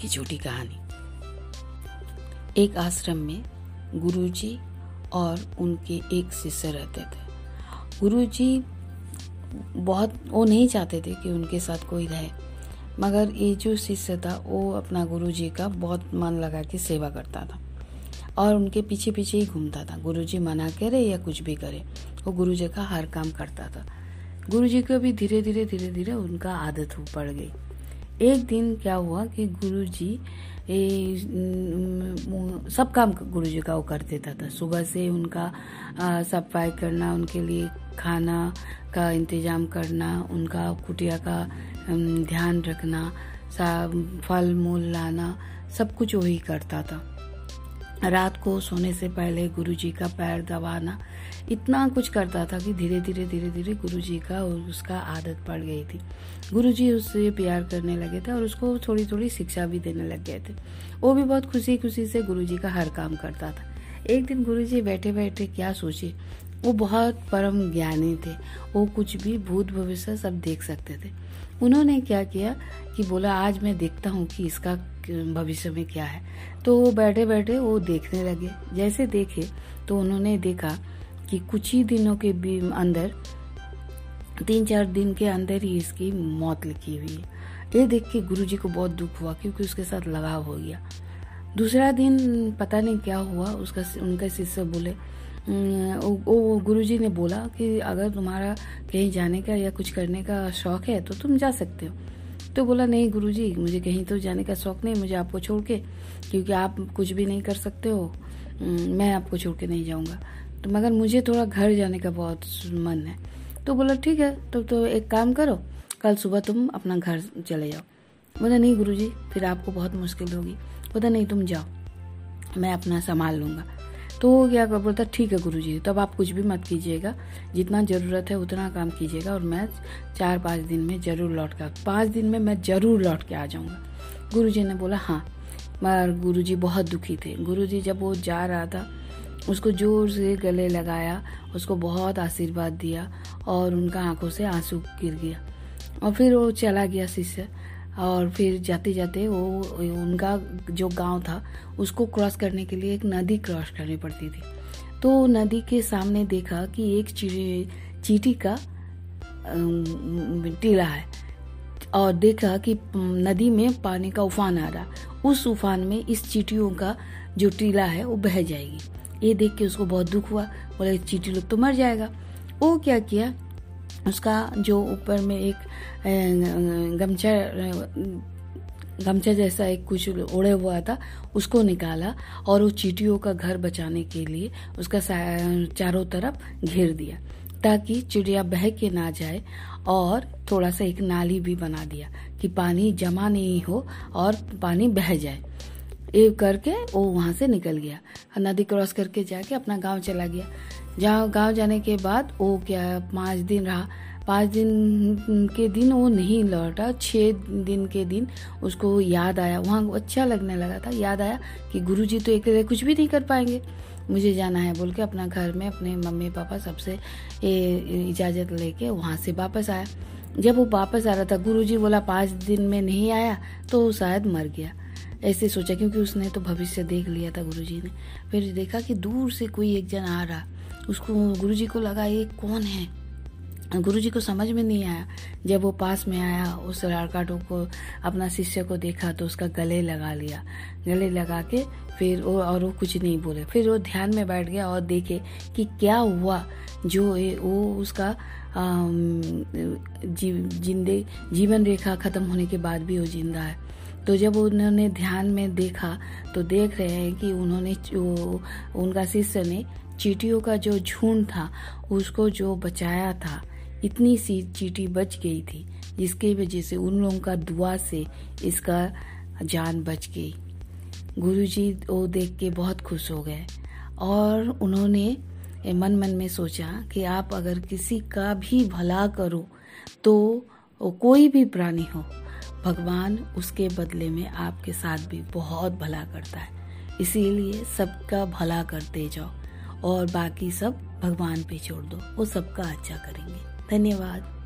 की छोटी कहानी। एक आश्रम में गुरुजी और उनके एक शिष्य रहते थे। गुरुजी बहुत, वो नहीं चाहते थे कि उनके साथ कोई रहे। मगर ये जो शिष्य था, वो अपना गुरुजी का बहुत मन लगा के सेवा करता था। और उनके पीछे पीछे ही घूमता था। गुरुजी मना करे या कुछ भी करे, वो गुरुजी का हर काम करता था। गुरुजी को भी धीरे धीरे धीरे धीरे उनका आदत हो पड़ गई। एक दिन क्या हुआ कि गुरुजी सब काम गुरु जी का वो कर देता था सुबह से उनका सफ़ाई करना, उनके लिए खाना का इंतज़ाम करना, उनका कुटिया का ध्यान रखना फल मूल लाना, सब कुछ वही करता था। रात को सोने से पहले गुरु जी का पैर दबाना इतना कुछ करता था कि धीरे धीरे धीरे धीरे गुरु जी का और उसका आदत पड़ गई थी। गुरु जी उससे प्यार करने लगे थे और उसको थोड़ी थोड़ी शिक्षा भी देने लग गए थे। वो भी बहुत खुशी खुशी से गुरुजी का हर काम करता था। एक दिन गुरुजी बैठे बैठे क्या सोचे? वो बहुत परम ज्ञानी थे। वो कुछ भी भूत भविष्य सब देख सकते थे। उन्होंने क्या किया कि बोला, आज मैं देखता हूँ कि इसका भविष्य में क्या है। तो वो बैठे बैठे वो देखने लगे। जैसे देखे तो उन्होंने देखा कि कुछ ही दिनों के अंदर, तीन चार दिन के अंदर ही इसकी मौत लिखी हुई है। ये देख के गुरु जी को बहुत दुख हुआ क्योंकि उसके साथ लगाव हो गया। दूसरा दिन पता नहीं क्या हुआ, उसका उनका शिष्य बोले वो गुरु जी ने बोला कि अगर तुम्हारा कहीं जाने का या कुछ करने का शौक है तो तुम जा सकते हो। तो बोला, नहीं गुरुजी, मुझे कहीं तो जाने का शौक नहीं, मुझे आपको छोड़ के, क्योंकि आप कुछ भी नहीं कर सकते हो। मैं आपको छोड़ के नहीं जाऊँगा। तो मगर मुझे थोड़ा घर जाने का बहुत मन है। तो बोला, ठीक है तो तो एक काम करो, कल सुबह तुम अपना घर चले जाओ। बोला, नहीं गुरुजी, फिर आपको बहुत मुश्किल होगी। बोला, नहीं, तुम जाओ, मैं अपना संभाल लूँगा। तो क्या बोलता, ठीक है गुरु जी तब आप कुछ भी मत कीजिएगा, जितना ज़रूरत है उतना काम कीजिएगा और मैं चार पाँच दिन में ज़रूर लौट कर पाँच दिन में मैं ज़रूर लौट के आ जाऊँगा। गुरु जी ने बोला हाँ। मगर गुरु जी बहुत दुखी थे। गुरु जी जब वो जा रहा था उसको ज़ोर से गले लगाया, उसको बहुत आशीर्वाद दिया और उनका आँखों से आँसू गिर गया। और फिर वो चला गया शिष्य। और फिर जाते जाते वो, उनका जो गाँव था, उसको क्रॉस करने के लिए एक नदी क्रॉस करनी पड़ती थी। तो नदी के सामने देखा कि एक चीटी का टीला है। और देखा कि नदी में पानी का उफान आ रहा। उस उफान में इस चीटियों का जो टीला है, वो बह जाएगी। ये देख के उसको बहुत दुख हुआ। बोले चीटी लोग तो मर जाएगा। वो क्या किया, उसका जो ऊपर में एक गमछा गमछा जैसा एक कुछ ओढ़े हुआ था, उसको निकाला और वो चीटियों का घर बचाने के लिए उसका चारों तरफ़ घेर दिया, ताकि चिड़िया बह के ना जाए और थोड़ा सा एक नाली भी बना दिया, कि पानी जमा नहीं हो और पानी बह जाए। ये करके वो वहाँ से निकल गया। नदी क्रॉस करके जाके अपना गाँव चला गया। जहाँ गाँव जाने के बाद वो क्या, पाँच दिन रहा। पाँच दिन के दिन वो नहीं लौटा, छह दिन के दिन उसको याद आया। वहाँ अच्छा लगने लगा था, याद आया कि गुरुजी तो एक कुछ भी नहीं कर पाएँगे। मुझे जाना है बोल के अपना घर में अपने मम्मी पापा सबसे इजाज़त लेके वहाँ से वापस आया। जब वो वापस आ रहा था, गुरुजी बोला, पाँच दिन में नहीं आया तो शायद मर गया। ऐसे सोचा क्योंकि उसने तो भविष्य देख लिया था गुरुजी ने। फिर देखा कि दूर से कोई एक जन आ रहा। उसको गुरुजी को लगा ये कौन है? गुरुजी को समझ में नहीं आया। जब वो पास में आया उस लड़का को अपना शिष्य को देखा तो उसका गले लगा लिया। गले लगा के फिर वो और वो कुछ नहीं बोले। फिर वो ध्यान में बैठ गया और देखे कि क्या हुआ। जो वो उसका जी, जिंदे जीवन रेखा खत्म होने के बाद भी वो ज़िंदा है। तो जब उन्होंने ध्यान में देखा तो देख रहे हैं कि उन्होंने उनका शिष्य ने चीटियों का जो झुंड था, उसको जो बचाया था, इतनी सी चीटी बच गई थी, जिसकी वजह से उन लोगों का दुआ से इसका जान बच गई। गुरुजी वो देख के बहुत खुश हो गए और उन्होंने मन मन में सोचा कि आप अगर किसी का भी भला करो तो कोई भी प्राणी हो भगवान उसके बदले में आपके साथ भी बहुत भला करता है। इसीलिए सबका भला करते जाओ और बाकी सब भगवान पे छोड़ दो, वो सबका अच्छा करेंगे। धन्यवाद।